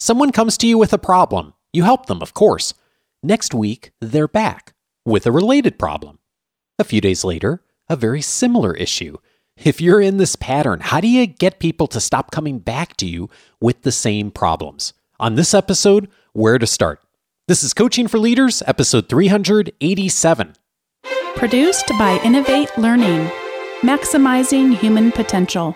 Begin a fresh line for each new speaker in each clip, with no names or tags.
Someone comes to you with a problem. You help them, of course. Next week, they're back with a related problem. A few days later, a very similar issue. If you're in this pattern, how do you get people to stop coming back to you with the same problems? On this episode, where to start. This is Coaching for Leaders, episode 387.
Produced by Innovate Learning, maximizing human potential.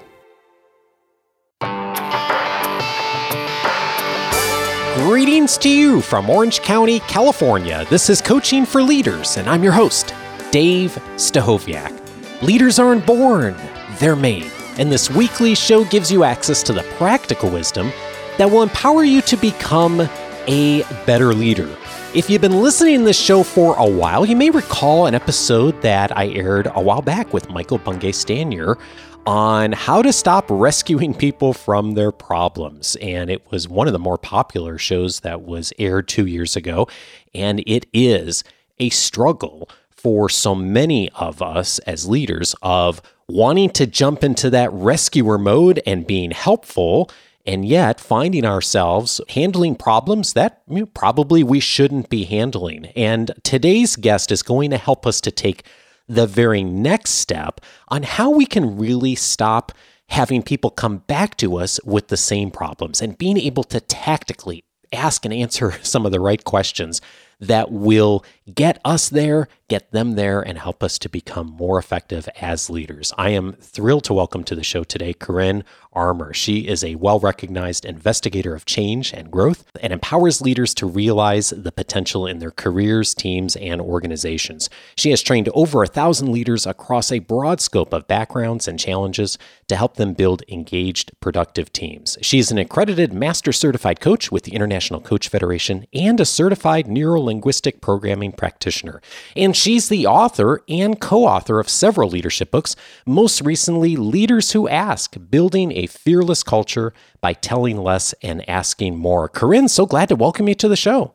Greetings to you from Orange County, California. This is Coaching for Leaders, and I'm your host, Dave Stachowiak. Leaders aren't born, they're made. And this weekly show gives you access to the practical wisdom that will empower you to become a better leader. If you've been listening to this show for a while, you may recall an episode that I aired a while back with Michael Bungay Stanier on how to stop rescuing people from their problems. And it was one of the more popular shows that was aired two years ago. And it is a struggle for so many of us as leaders of wanting to jump into that rescuer mode and being helpful and yet finding ourselves handling problems that probably we shouldn't be handling. And today's guest is going to help us to take the very next step on how we can really stop having people come back to us with the same problems and being able to tactically ask and answer some of the right questions that will get us there, get them there, and help us to become more effective as leaders. I am thrilled to welcome to the show today Corinne Armour. She is a well recognized investigator of change and growth and empowers leaders to realize the potential in their careers, teams, and organizations. She has trained over a thousand leaders across a broad scope of backgrounds and challenges to help them build engaged, productive teams. She is an accredited master certified coach with the International Coach Federation and a certified neuro linguistic programming practitioner. And she's the author and co author of several leadership books, most recently, Leaders Who Ask Building a Fearless Culture by Telling Less and Asking More. Corinne, so glad to welcome you to the show.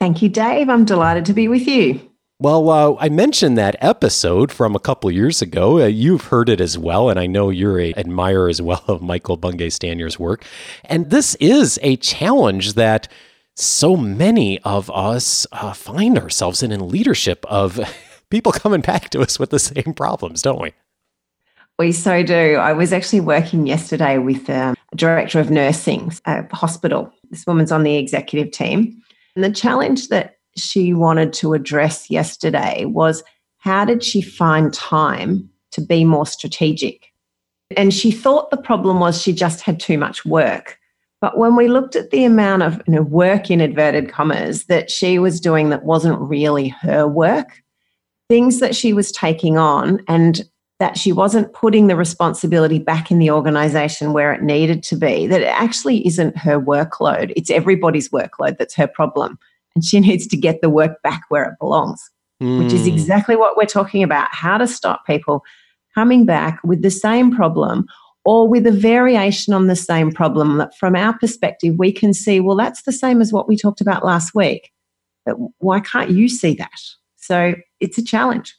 Thank you, Dave. I'm delighted to be with you.
Well, uh, I mentioned that episode from a couple years ago. Uh, you've heard it as well, and I know you're a admirer as well of Michael Bungay Stanier's work. And this is a challenge that so many of us uh, find ourselves in in leadership of people coming back to us with the same problems, don't we?
We so do. I was actually working yesterday with um, a director of nursing at a hospital. This woman's on the executive team. And the challenge that she wanted to address yesterday was how did she find time to be more strategic? And she thought the problem was she just had too much work. But when we looked at the amount of you know, work in inverted commas that she was doing that wasn't really her work, things that she was taking on, and that she wasn't putting the responsibility back in the organization where it needed to be, that it actually isn't her workload. It's everybody's workload that's her problem. And she needs to get the work back where it belongs, mm. which is hmm. exactly what we're talking about how to stop people coming back with the same problem or with a variation on the same problem that from our perspective we can see well that's the same as what we talked about last week but why can't you see that so it's a challenge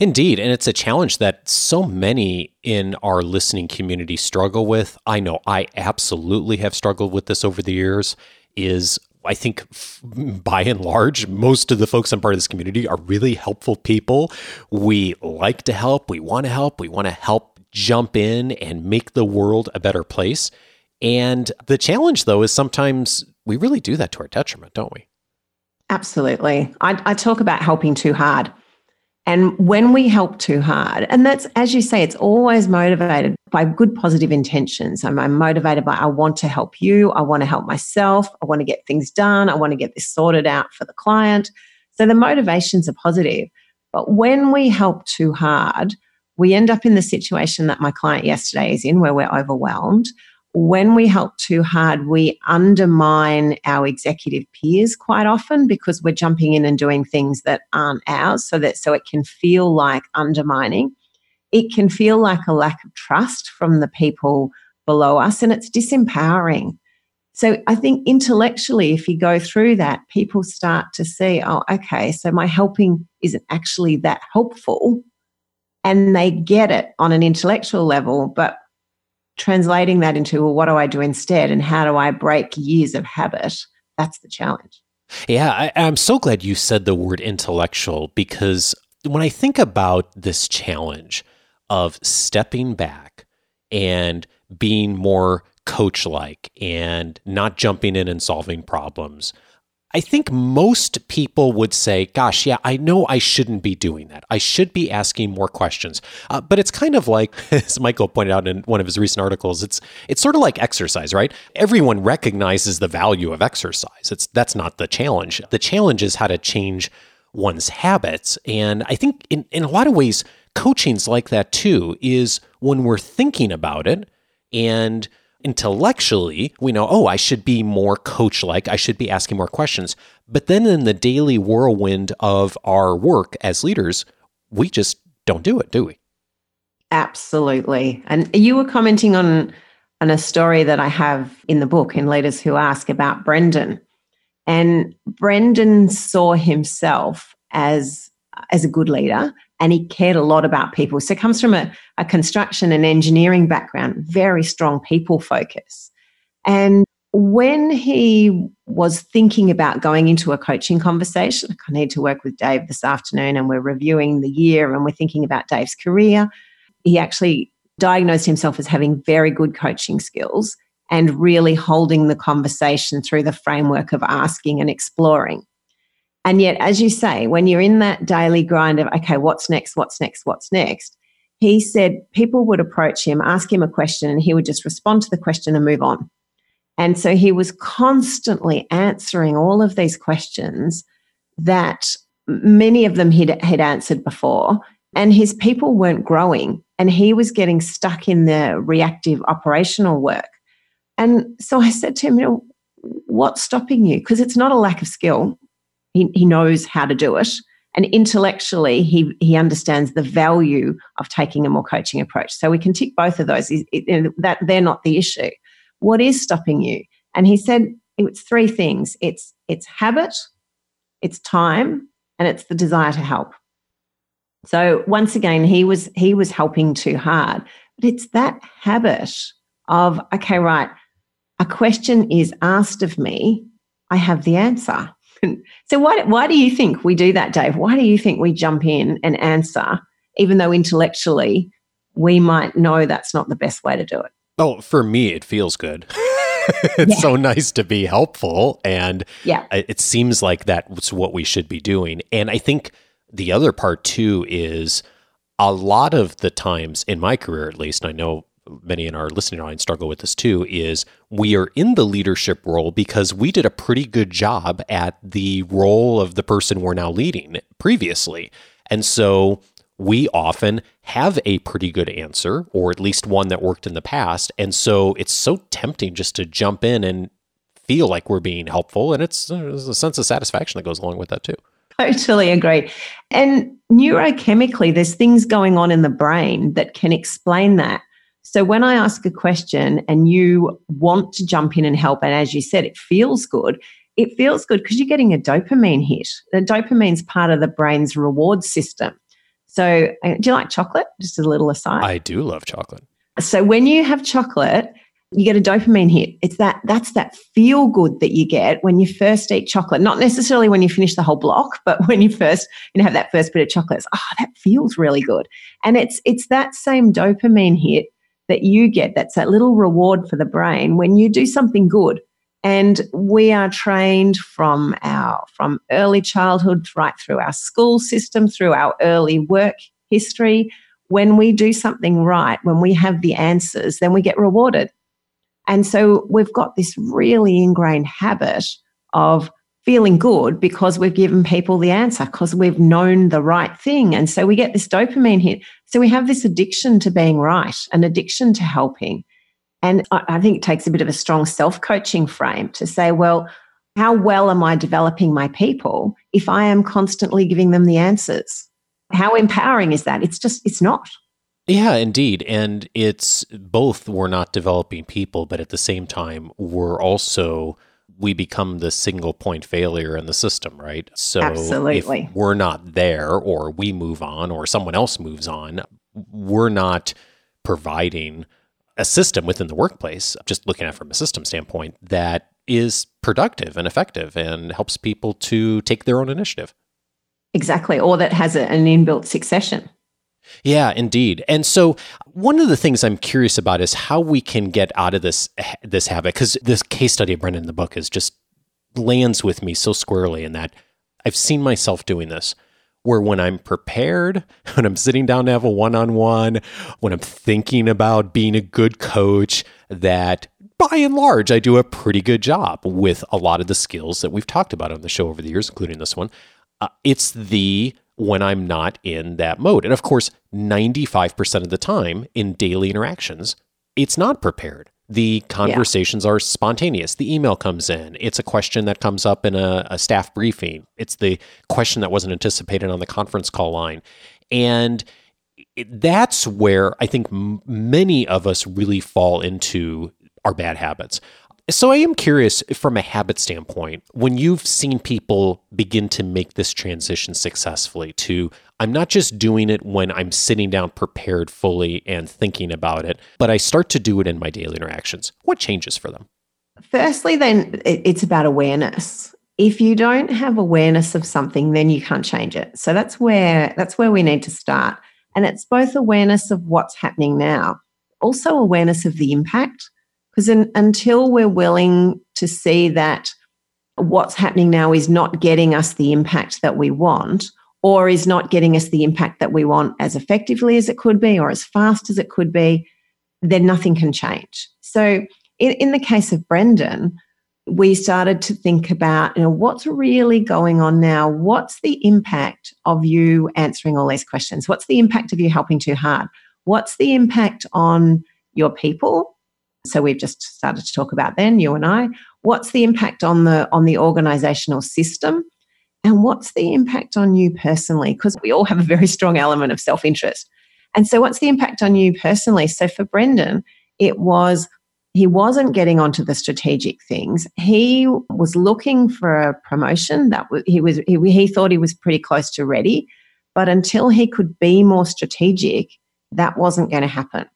Indeed. And it's a challenge that so many in our listening community struggle with. I know I absolutely have struggled with this over the years. Is I think by and large, most of the folks I'm part of this community are really helpful people. We like to help. We want to help. We want to help jump in and make the world a better place. And the challenge, though, is sometimes we really do that to our detriment, don't we?
Absolutely. I, I, talk about helping too hard. And when we help too hard, and that's, as you say, it's always motivated by good, positive intentions. I'm, I'm motivated by, I want to help you. I want to help myself. I want to get things done. I want to get this sorted out for the client. So the motivations are positive. But when we help too hard, we end up in the situation that my client yesterday is in, where we're overwhelmed. When we help too hard, we undermine our executive peers quite often because we're jumping in and doing things that aren't ours, so that so it can feel like undermining. It can feel like a lack of trust from the people below us, and it's disempowering. So I think intellectually, if you go through that, people start to see, oh, okay, so my helping isn't actually that helpful and they get it on an intellectual level, but translating that into, well, what do I do instead? And how do I break years of habit? That's the challenge.
Yeah, I, I'm so glad you said the word intellectual because when I think about this challenge of stepping back and being more coach like and not jumping in and solving problems, I think most people would say, gosh, yeah, I know I shouldn't be doing that. I should be asking more questions. Uh, but it's kind of like, as Michael pointed out in one of his recent articles, it's it's sort of like exercise, right? Everyone recognizes the value of exercise. It's that's not the challenge. The challenge is how to change one's habits. And I think in, in a lot of ways, coaching's like that too, is when we're thinking about it and intellectually, we know, oh, I should be more coach like, I should be asking more questions. But then in the daily whirlwind of our work as leaders, we just don't do it, do we?
Absolutely. And you were commenting on, on a story that I have in the book in Leaders Who Ask about Brendan. And Brendan saw himself as, as a good leader and he cared a lot about people. So comes from a, a construction and engineering background, very strong people focus. And when he was thinking about going into a coaching conversation, I need to work with Dave this afternoon, and we're reviewing the year and we're thinking about Dave's career. He actually diagnosed himself as having very good coaching skills and really holding the conversation through the framework of asking and exploring. And yet, as you say, when you're in that daily grind of, okay, what's next, what's next, what's next, he said people would approach him, ask him a question, and he would just respond to the question and move on. And so he was constantly answering all of these questions that many of them he'd, he'd answered before. And his people weren't growing, and he was getting stuck in the reactive operational work. And so I said to him, you know, what's stopping you? Because it's not a lack of skill. He, he knows how to do it. And intellectually, he, he understands the value of taking a more coaching approach. So we can tick both of those. It, it, that they're not the issue. What is stopping you? And he said it's three things. It's it's habit, it's time, and it's the desire to help. So once again, he was he was helping too hard. But it's that habit of, okay, right, a question is asked of me, I have the answer. So why, why do you think we do that, Dave? Why do you think we jump in and answer, even though intellectually we might know that's not the best way to do it?
Oh, for me, it feels good. it's yeah. so nice to be helpful. And
yeah.
it seems like that's what we should be doing. And I think the other part too is a lot of the times in my career, at least, I know many in our listening audience struggle with this too, is we are in the leadership role because we did a pretty good job at the role of the person we're now leading previously. And so we often have a pretty good answer, or at least one that worked in the past. And so it's so tempting just to jump in and feel like we're being helpful. And it's there's a sense of satisfaction that goes along with that too.
Totally agree. And neurochemically, there's things going on in the brain that can explain that. So when I ask a question and you want to jump in and help, and as you said, it feels good, it feels good because you're getting a dopamine hit. The dopamine's part of the brain's reward system. So, uh, do you like chocolate? Just a little aside.
I do love chocolate.
So, when you have chocolate, you get a dopamine hit. It's that that's that feel good that you get when you first eat chocolate. Not necessarily when you finish the whole block, but when you first you know have that first bit of chocolate. oh, that feels really good. And it's it's that same dopamine hit that you get. That's that little reward for the brain when you do something good. And we are trained from our from early childhood right through our school system, through our early work history. When we do something right, when we have the answers, then we get rewarded. And so we've got this really ingrained habit of feeling good because we've given people the answer, because we've known the right thing. And so we get this dopamine hit. So we have this addiction to being right, an addiction to helping. And I think it takes a bit of a strong self coaching frame to say, well, how well am I developing my people if I am constantly giving them the answers? How empowering is that? It's just, it's not.
Yeah, indeed. And it's both we're not developing people, but at the same time, we're also we become the single point failure in the system, right? So
Absolutely.
if we're not there or we move on or someone else moves on, we're not providing a system within the workplace, just looking at it from a system standpoint, that is productive and effective and helps people to take their own initiative.
Exactly. Or that has an inbuilt succession.
Yeah, indeed. And so one of the things I'm curious about is how we can get out of this this habit because this case study of Brendan in the book is just lands with me so squarely in that I've seen myself doing this where when I'm prepared, when I'm sitting down to have a one-on-one, when I'm thinking about being a good coach that by and large I do a pretty good job with a lot of the skills that we've talked about on the show over the years including this one. Uh, it's the when I'm not in that mode. And of course, 95% of the time in daily interactions, it's not prepared. The conversations yeah. are spontaneous. The email comes in. It's a question that comes up in a, a staff briefing. It's the question that wasn't anticipated on the conference call line. And that's where I think many of us really fall into our bad habits. So I am curious from a habit standpoint, when you've seen people begin to make this transition successfully to I'm not just doing it when I'm sitting down prepared fully and thinking about it, but I start to do it in my daily interactions. What changes for them?
Firstly, then it's about awareness. If you don't have awareness of something, then you can't change it. So that's where that's where we need to start. And it's both awareness of what's happening now, also awareness of the impact because until we're willing to see that what's happening now is not getting us the impact that we want, or is not getting us the impact that we want as effectively as it could be, or as fast as it could be, then nothing can change. So, in, in the case of Brendan, we started to think about, you know, what's really going on now? What's the impact of you answering all these questions? What's the impact of you helping too hard? What's the impact on your people? So we've just started to talk about then you and i. What's the impact on the on the organizational system? And what's the impact on you personally? Because we all have a very strong element of self-interest. And so what's the impact on you personally? So for brendan it was he wasn't getting onto the strategic things. He was looking for a promotion that he was he, he thought he was pretty close to ready. But until he could be more strategic that wasn't going to happen.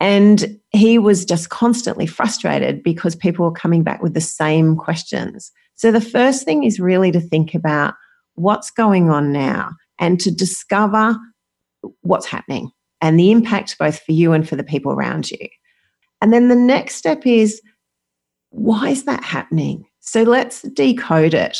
And he was just constantly frustrated because people were coming back with the same questions. So the first thing is really to think about what's going on now and to discover what's happening and the impact both for you and for the people around you. And then the next step is why is that happening? So let's decode it.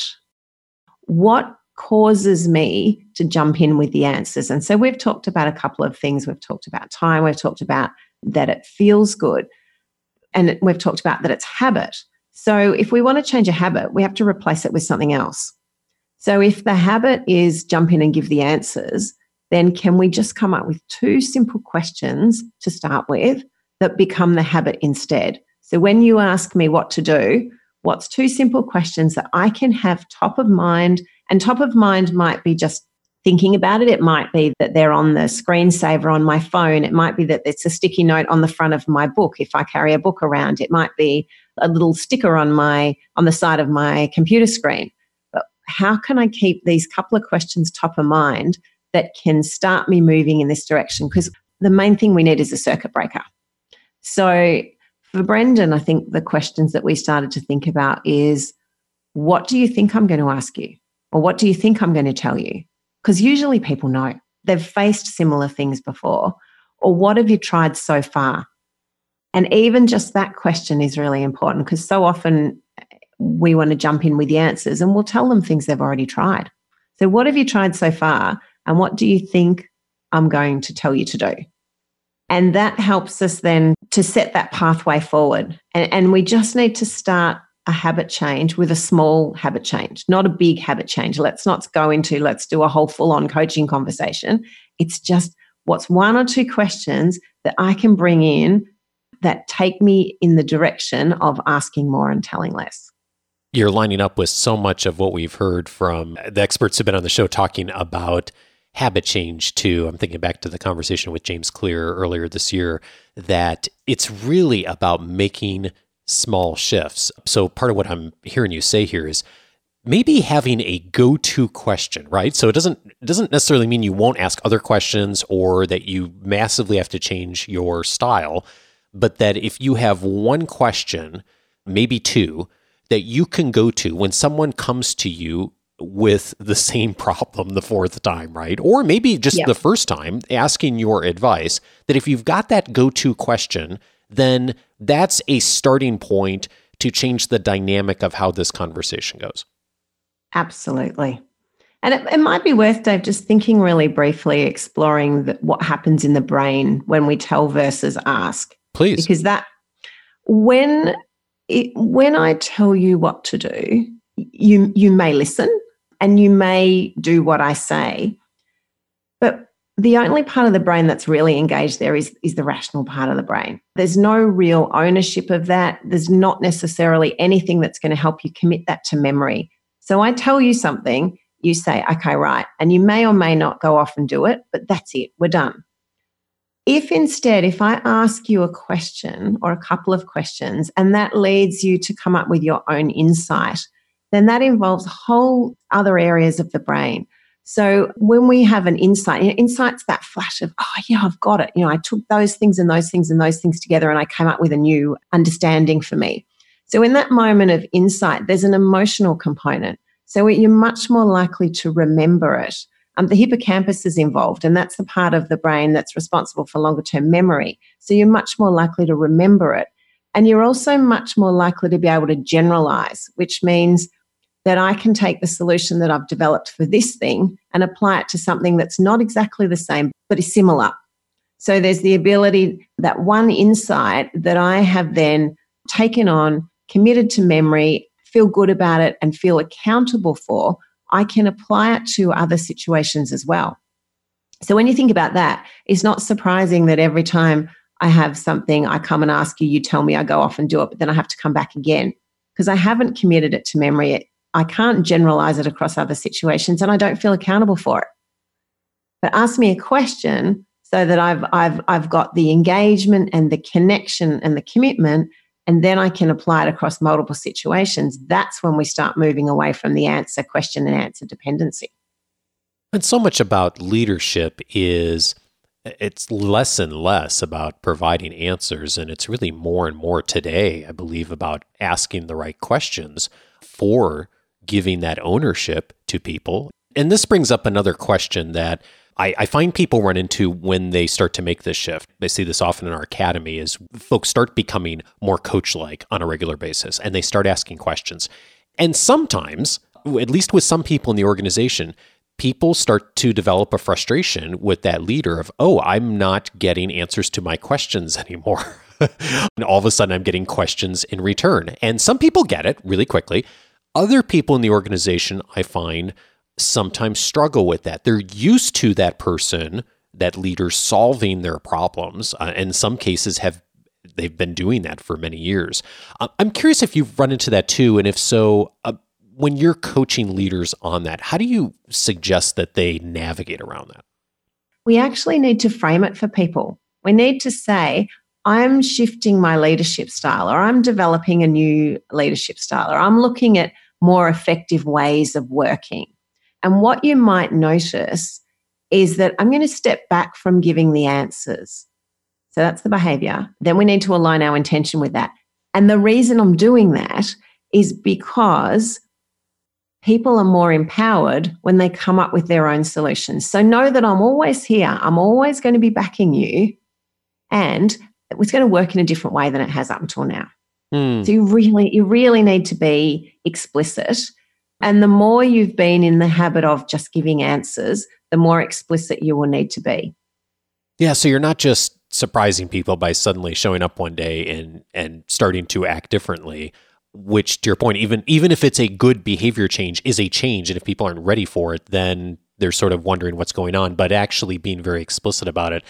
What causes me to jump in with the answers? And so we've talked about a couple of things. We've talked about time, we've talked about that it feels good. And we've talked about that it's habit. So if we want to change a habit, we have to replace it with something else. So if the habit is jump in and give the answers, then can we just come up with two simple questions to start with that become the habit instead? So when you ask me what to do, what's two simple questions that I can have top of mind? And top of mind might be just thinking about it. It might be that they're on the screensaver on my phone. It might be that it's a sticky note on the front of my book if I carry a book around. It might be a little sticker on my on the side of my computer screen. But how can I keep these couple of questions top of mind that can start me moving in this direction? Because the main thing we need is a circuit breaker. So for Brendan, I think the questions that we started to think about is what do you think I'm going to ask you? Or what do you think I'm going to tell you? Because usually people know they've faced similar things before. Or what have you tried so far? And even just that question is really important because so often we want to jump in with the answers and we'll tell them things they've already tried. So, what have you tried so far? And what do you think I'm going to tell you to do? And that helps us then to set that pathway forward. And, and we just need to start a habit change with a small habit change, not a big habit change. Let's not go into, let's do a whole full on coaching conversation. It's just what's one or two questions that I can bring in that take me in the direction of asking more and telling less.
You're lining up with so much of what we've heard from the experts who've been on the show talking about habit change too. I'm thinking back to the conversation with James Clear earlier this year that it's really about making small shifts. So part of what I'm hearing you say here is maybe having a go-to question, right? So it doesn't it doesn't necessarily mean you won't ask other questions or that you massively have to change your style, but that if you have one question, maybe two, that you can go to when someone comes to you with the same problem the fourth time, right? Or maybe just the first time asking your advice, that if you've got that go to question, then that's a starting point to change the dynamic of how this conversation goes.
Absolutely. And it, it might be worth, Dave, just thinking really briefly, exploring the, what happens in the brain when we tell versus ask.
Please.
Because that, when it, when I tell you what to do, you you may listen and you may do what I say, but the only part of the brain that's really engaged there is, is the rational part of the brain. There's no real ownership of that. There's not necessarily anything that's going to help you commit that to memory. So I tell you something, you say, okay, right. And you may or may not go off and do it, but that's it, we're done. If instead, if I ask you a question or a couple of questions and that leads you to come up with your own insight, then that involves whole other areas of the brain. So when we have an insight, you know, insight's that flash of, oh yeah, I've got it. You know, I took those things and those things and those things together and I came up with a new understanding for me. So in that moment of insight, there's an emotional component. So you're much more likely to remember it. Um, the hippocampus is involved, and that's the part of the brain that's responsible for longer term memory. So you're much more likely to remember it. And you're also much more likely to be able to generalize, which means that I can take the solution that I've developed for this thing and apply it to something that's not exactly the same, but is similar. So there's the ability that one insight that I have then taken on, committed to memory, feel good about it, and feel accountable for, I can apply it to other situations as well. So when you think about that, it's not surprising that every time I have something, I come and ask you, you tell me, I go off and do it, but then I have to come back again because I haven't committed it to memory I can't generalize it across other situations and I don't feel accountable for it. But ask me a question so that I've, I've, I've got the engagement and the connection and the commitment, and then I can apply it across multiple situations. That's when we start moving away from the answer, question, and answer dependency.
And so much about leadership is it's less and less about providing answers, and it's really more and more today, I believe, about asking the right questions for giving that ownership to people. And this brings up another question that I, I, find people run into when they start to make this shift. I see this often in our academy is folks start becoming more coach-like on a regular basis and they start asking questions. And sometimes, at least with some people in the organization, people start to develop a frustration with that leader of, oh, I'm not getting answers to my questions anymore. and all of a sudden I'm getting questions in return. And some people get it really quickly. Other people in the organization, I find, sometimes struggle with that. They're used to that person, that leader solving their problems. Uh, in some cases, have they've been doing that for many years. Uh, I'm curious if you've run into that too, and if so, uh, when you're coaching leaders on that, how do you suggest that they navigate around that?
We actually need to frame it for people. We need to say, I'm shifting my leadership style, or I'm developing a new leadership style, or I'm looking at more effective ways of working. And what you might notice is that I'm going to step back from giving the answers. So that's the behavior. Then we need to align our intention with that. And the reason I'm doing that is because people are more empowered when they come up with their own solutions. So know that I'm always here. I'm always going to be backing you. And it's going to work in a different way than it has up until now. Mm. So you really, you really need to be explicit. And the more you've been in the habit of just giving answers, the more explicit you will need to be.
Yeah. So you're not just surprising people by suddenly showing up one day and and starting to act differently which to your point even even if it's a good behavior change is a change and if people aren't ready for it then they're sort of wondering what's going on but actually being very explicit about it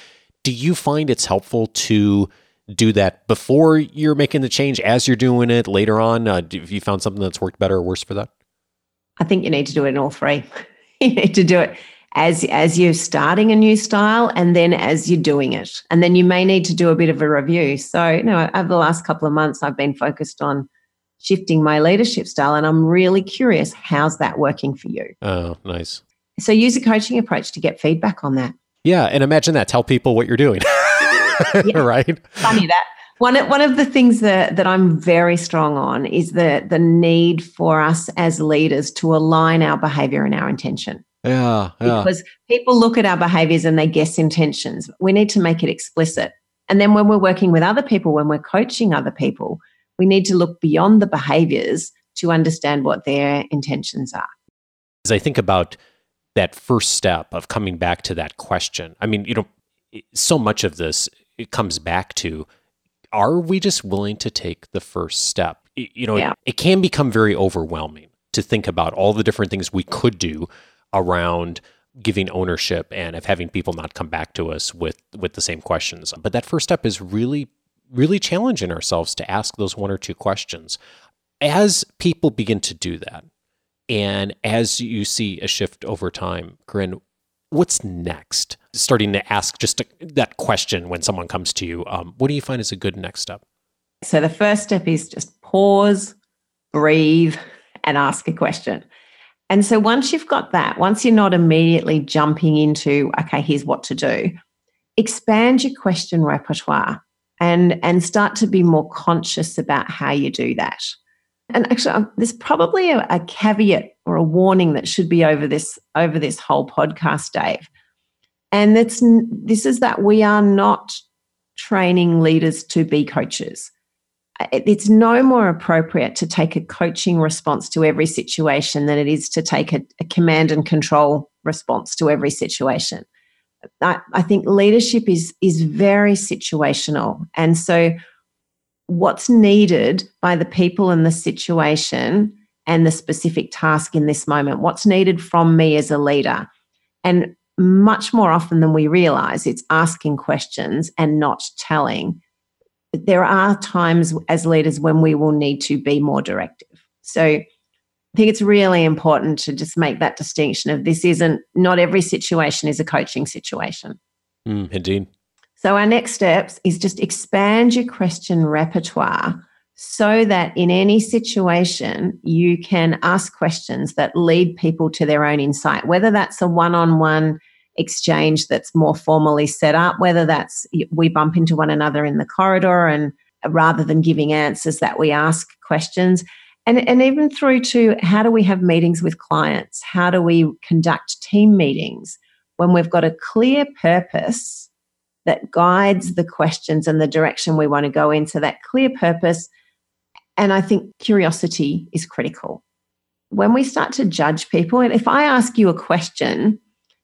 do you find it's helpful to do that before you're making the change, as you're doing it later on? Uh, have you found something that's worked better or worse for that?
I think you need to do it in all three. you need to do it as as you're starting a new style and then as you're doing it. And then you may need to do a bit of a review. So, you know, over the last couple of months, I've been focused on shifting my leadership style and I'm really curious how's that working for you?
Oh, nice.
So use a coaching approach to get feedback on that.
Yeah, and imagine that. Tell people what you're doing. right?
Funny that. One, one of the things that, that I'm very strong on is the, the need for us as leaders to align our behavior and our intention.
Yeah,
yeah. Because people look at our behaviors and they guess intentions. We need to make it explicit. And then when we're working with other people, when we're coaching other people, we need to look beyond the behaviors to understand what their intentions are.
As I think about that first step of coming back to that question, I mean, you know, so much of this it comes back to are we just willing to take the first step? You know, yeah. it, it can become very overwhelming to think about all the different things we could do around giving ownership and of having people not come back to us with with the same questions. But that first step is really really challenging ourselves to ask those one or two questions. As people begin to do that, and as you see a shift over time, Corinne, what's next? Starting to ask just that question when someone comes to you, um, what do you find is a good next step?
So the first step is just pause, breathe, and ask a question. And so once you've got that, once you're not immediately jumping into, okay, here's what to do, expand your question repertoire and, and start to be more conscious about how you do that. And actually, um, there's probably a, a caveat or a warning that should be over this over this whole podcast, Dave. And that's this is that we are not training leaders to be coaches. It's no more appropriate to take a coaching response to every situation than it is to take a, a command and control response to every situation. I, I think leadership is is very situational, and so what's needed by the people in the situation and the specific task in this moment, what's needed from me as a leader, and much more often than we realize, it's asking questions and not telling there are times as leaders when we will need to be more directive. So I think it's really important to just make that distinction of this isn't not every situation is a coaching situation.
Mm, indeed.
So our next steps is just expand your question repertoire so that in any situation you can ask questions that lead people to their own insight, whether that's a one-on-one exchange that's more formally set up, whether that's we bump into one another in the corridor and uh, rather than giving answers that we ask questions. And, and even through to how do we have meetings with clients? How do we conduct team meetings when we've got a clear purpose that guides the questions and the direction we want to go in? So that clear purpose. And I think curiosity is critical. When we start to judge people, and if I ask you a question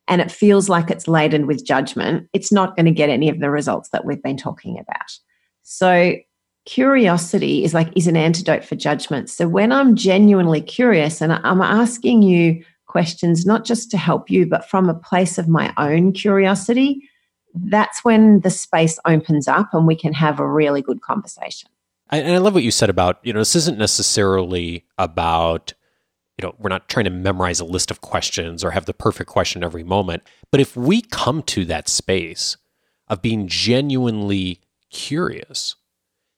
and it feels like it's laden with judgment, it's not going to get any of the results that we've been talking about. So, curiosity is like is an antidote for judgment. So, when I'm genuinely curious and I'm asking you questions, not just to help you, but from a place of my own curiosity, that's when the space opens up and we can have a really good conversation.
And I love what you said about, you know, this isn't necessarily about you know, we're not trying to memorize a list of questions or have the perfect question every moment. But if we come to that space of being genuinely curious,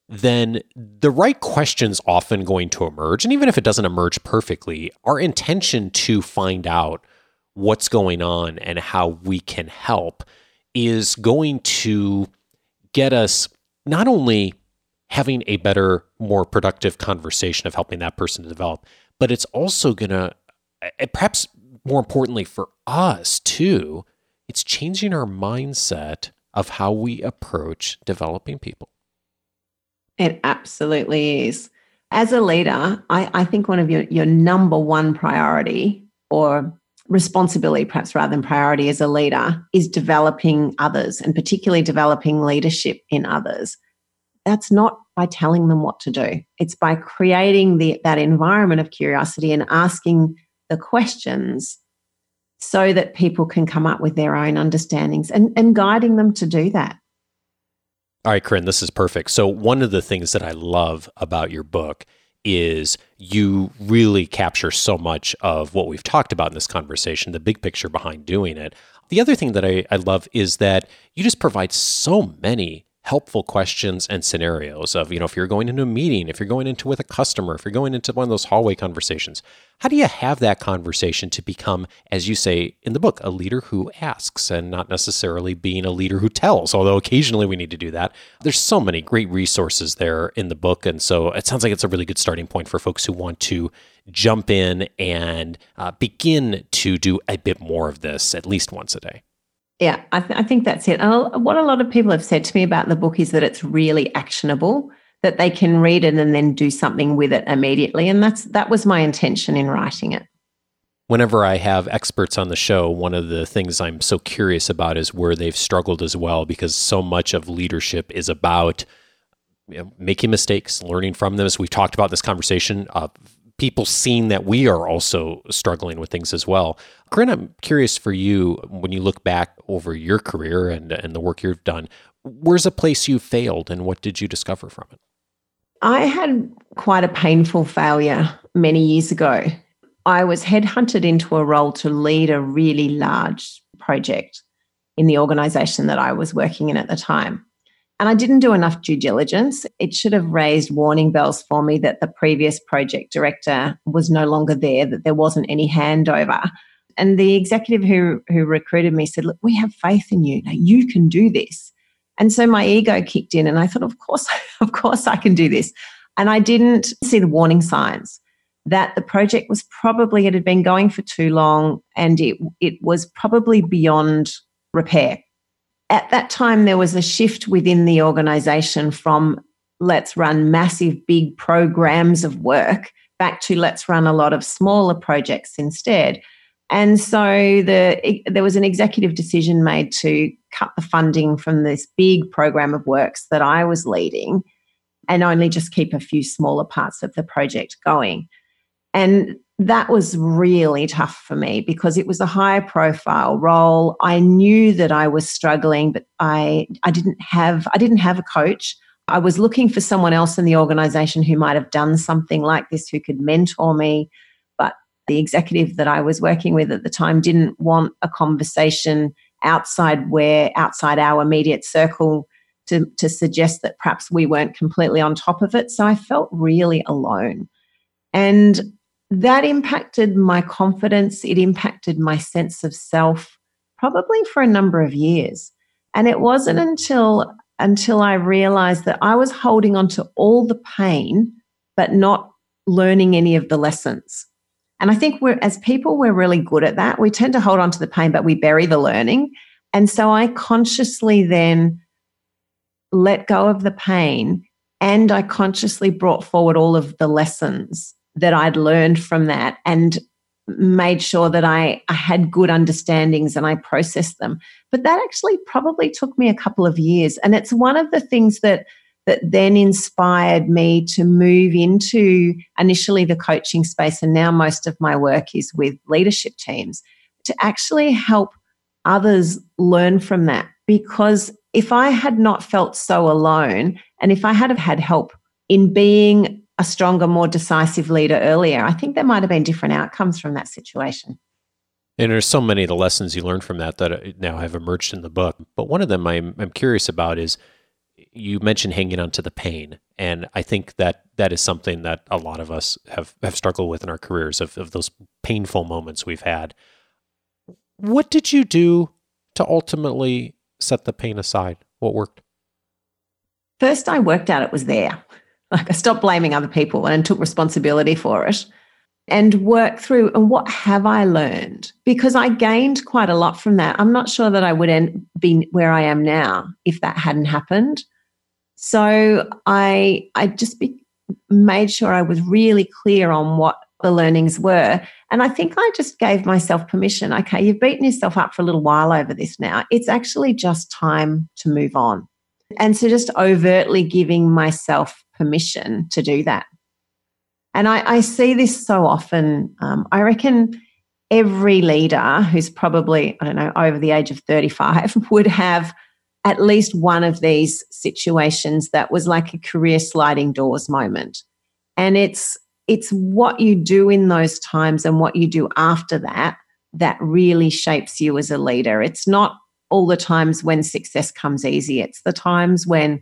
then the right question's often going to emerge. And even if it doesn't emerge perfectly, our intention to find out what's going on and how we can help is going to get us not only having a better, more productive conversation of helping that person to develop, but it's also going to, perhaps more importantly for us too, it's changing our mindset of how we approach developing people.
It absolutely is. As a leader, I, I think one of your, your number one priority or responsibility, perhaps rather than priority as a leader, is developing others and particularly developing leadership in others that's not by telling them what to do. It's by creating the, that environment of curiosity and asking the questions so that people can come up with their own understandings and, and guiding them to do that.
All right, Corinne, this is perfect. So, one of the things that I love about your book is you really capture so much of what we've talked about in this conversation, the big picture behind doing it. The other thing that I, I love is that you just provide so many helpful questions and scenarios of, you know, if you're going into a meeting, if you're going into with a customer, if you're going into one of those hallway conversations, how do you have that conversation to become, as you say in the book, a leader who asks and not necessarily being a leader who tells, although occasionally we need to do that. There's so many great resources there in the book. And so it sounds like it's a really good starting point for folks who want to jump in and uh, begin to do a bit more of this at least once a day.
Yeah, I, th- I think that's it. And what a lot of people have said to me about the book is that it's really actionable, that they can read it and then do something with it immediately. And that's that was my intention in writing it.
Whenever I have experts on the show, one of the things I'm so curious about is where they've struggled as well, because so much of leadership is about you know, making mistakes, learning from them. As we've talked about this conversation, uh, people seeing that we are also struggling with things as well. Corinne, I'm curious for you when you look back over your career and, and the work you've done, where's a place you failed and what did you discover from it?
I had quite a painful failure many years ago. I was headhunted into a role to lead a really large project in the organization that I was working in at the time. And I didn't do enough due diligence. It should have raised warning bells for me that the previous project director was no longer there, that there wasn't any handover. And the executive who, who recruited me said, Look, we have faith in you. Now you can do this. And so my ego kicked in and I thought, of course, of course I can do this. And I didn't see the warning signs that the project was probably, it had been going for too long and it, it was probably beyond repair at that time, there was a shift within the organization from let's run massive, big programs of work back to let's run a lot of smaller projects instead. And so the, there was an executive decision made to cut the funding from this big program of works that I was leading and only just keep a few smaller parts of the project going. And that was really tough for me because it was a high profile role. I knew that I was struggling, but I, I didn't have I didn't have a coach. I was looking for someone else in the organization who might have done something like this who could mentor me. But the executive that I was working with at the time didn't want a conversation outside where outside our immediate circle to, to suggest that perhaps we weren't completely on top of it. So I felt really alone. And that impacted my confidence. It impacted my sense of self probably for a number of years. And it wasn't until until I realized that I was holding on to all the pain, but not learning any of the lessons. And I think we're as people, we're really good at that. We tend to hold on to the pain, but we bury the learning. And so I consciously then let go of the pain and I consciously brought forward all of the lessons that I'd learned from that and made sure that I, I had good understandings and I processed them. But that actually probably took me a couple of years. And it's one of the things that that then inspired me to move into initially the coaching space and now most of my work is with leadership teams to actually help others learn from that because if I had not felt so alone and if I had have had help in being a stronger, more decisive leader earlier, I think there might have been different outcomes from that situation.
And there's so many of the lessons you learned from that that uh, now have emerged in the book. But one of them I'm, I'm curious about is you mentioned hanging on to the pain. And I think that that is something that a lot of us have, have struggled with in our careers of, of those painful moments we've had. What did you do to ultimately set the pain aside? What worked?
First, I worked out it was there. Like I stopped blaming other people and took responsibility for it and work through and what have I learned? Because I gained quite a lot from that. I'm not sure that I would end, be where I am now if that hadn't happened. So I I just be, made sure I was really clear on what the learnings were. And I think I just gave myself permission. Okay, you've beaten yourself up for a little while over this now. It's actually just time to move on. And so just overtly giving myself permission to do that. And I, I see this so often. Um, I reckon every leader who's probably, I don't know, over the age of 35 would have at least one of these situations that was like a career sliding doors moment. And it's it's what you do in those times and what you do after that that really shapes you as a leader. It's not all the times when success comes easy. It's the times when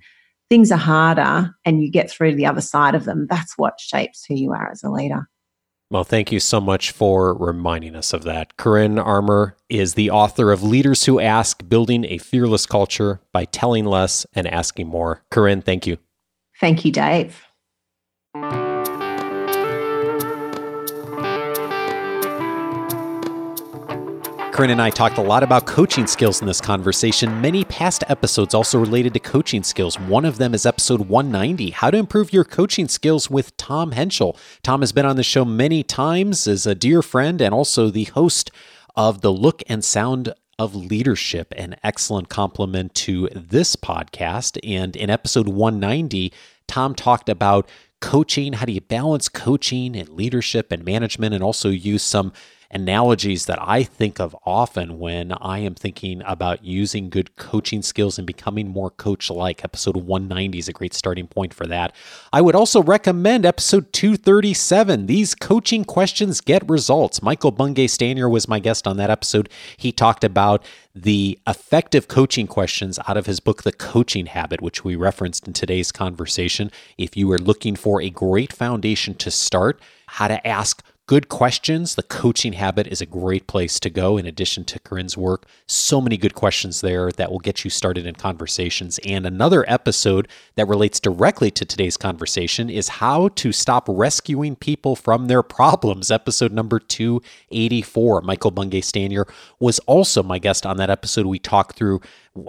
things are harder and you get through to the other side of them. That's what shapes who you are as a leader.
Well, thank you so much for reminding us of that. Corinne Armour is the author of Leaders Who Ask Building a Fearless Culture by Telling Less and Asking More. Corinne, thank you.
Thank you, Dave.
Corinne and I talked a lot about coaching skills in this conversation. Many past episodes also related to coaching skills. One of them is episode 190 How to Improve Your Coaching Skills with Tom Henschel. Tom has been on the show many times as a dear friend and also the host of The Look and Sound of Leadership, an excellent complement to this podcast. And in episode 190, Tom talked about coaching. How do you balance coaching and leadership and management and also use some analogies that I think of often when I am thinking about using good coaching skills and becoming more coach like. Episode 190 is a great starting point for that. I would also recommend episode 237. These coaching questions get results. Michael Bungay Stanier was my guest on that episode. He talked about the effective coaching questions out of his book, The Coaching Habit, which we referenced in today's conversation. If you are looking for a great foundation to start, how to ask good questions. The coaching habit is a great place to go in addition to Corinne's work. So many good questions there that will get you started in conversations. And another episode that relates directly to today's conversation is how to stop rescuing people from their problems. Episode number 284. Michael Bungay Stanier was also my guest on that episode. We talked through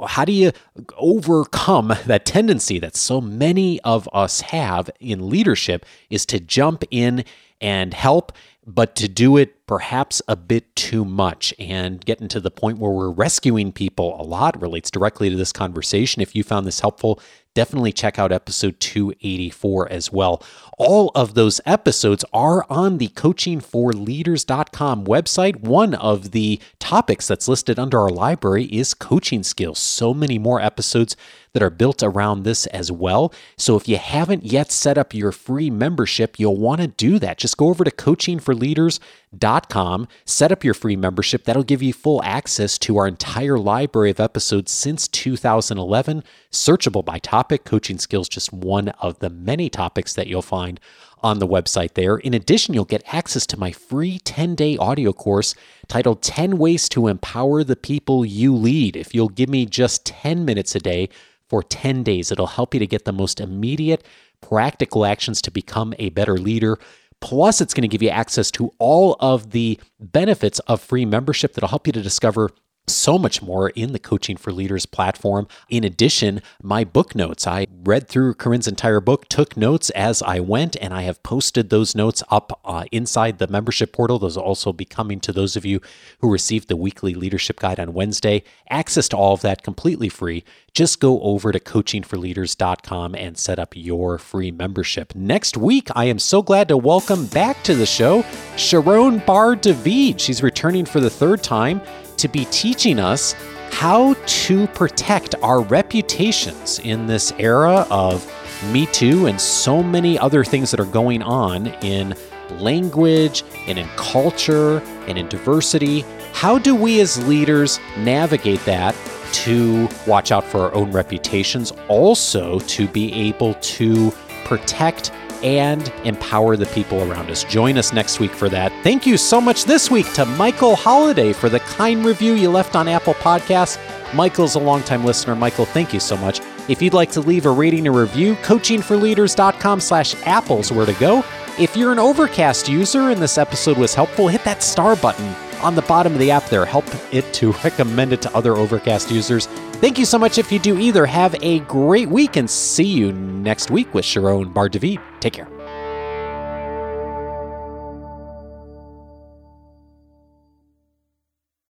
how do you overcome that tendency that so many of us have in leadership is to jump in and help, but to do it perhaps a bit too much and getting to the point where we're rescuing people a lot relates directly to this conversation. If you found this helpful, definitely check out episode 284 as well. All of those episodes are on the coachingforleaders.com website. One of the topics that's listed under our library is coaching skills. So many more episodes that are built around this as well. So if you haven't yet set up your free membership, you'll want to do that. Just go over to coachingforleaders.com, set up your free membership. That'll give you full access to our entire library of episodes since 2011, searchable by topic. Coaching skills just one of the many topics that you'll find on the website there. In addition, you'll get access to my free 10 day audio course titled 10 Ways to Empower the People You Lead. If you'll give me just 10 minutes a day for 10 days, it'll help you to get the most immediate, practical actions to become a better leader. Plus, it's going to give you access to all of the benefits of free membership that'll help you to discover so much more in the Coaching for Leaders platform. In addition, my book notes. I read through Corinne's entire book, took notes as I went, and I have posted those notes up uh, inside the membership portal. Those will also be coming to those of you who received the weekly leadership guide on Wednesday. Access to all of that completely free. Just go over to coachingforleaders.com and set up your free membership. Next week, I am so glad to welcome back to the show Sharon Bar David. She's returning for the third time to be teaching us how to protect our reputations in this era of Me Too and so many other things that are going on in language and in culture and in diversity. How do we as leaders navigate that to watch out for our own reputations, also to be able to protect and empower the people around us. Join us next week for that. Thank you so much this week to Michael Holiday for the kind review you left on Apple Podcasts. Michael's a longtime listener. Michael, thank you so much. If you'd like to leave a rating or review, coachingforleaders.com slash apples where to go. If you're an Overcast user and this episode was helpful, hit that star button on the bottom of the app there. Help it to recommend it to other Overcast users. Thank you so much if you do either. Have a great week and see you next week with Sharon Bar David. Take care.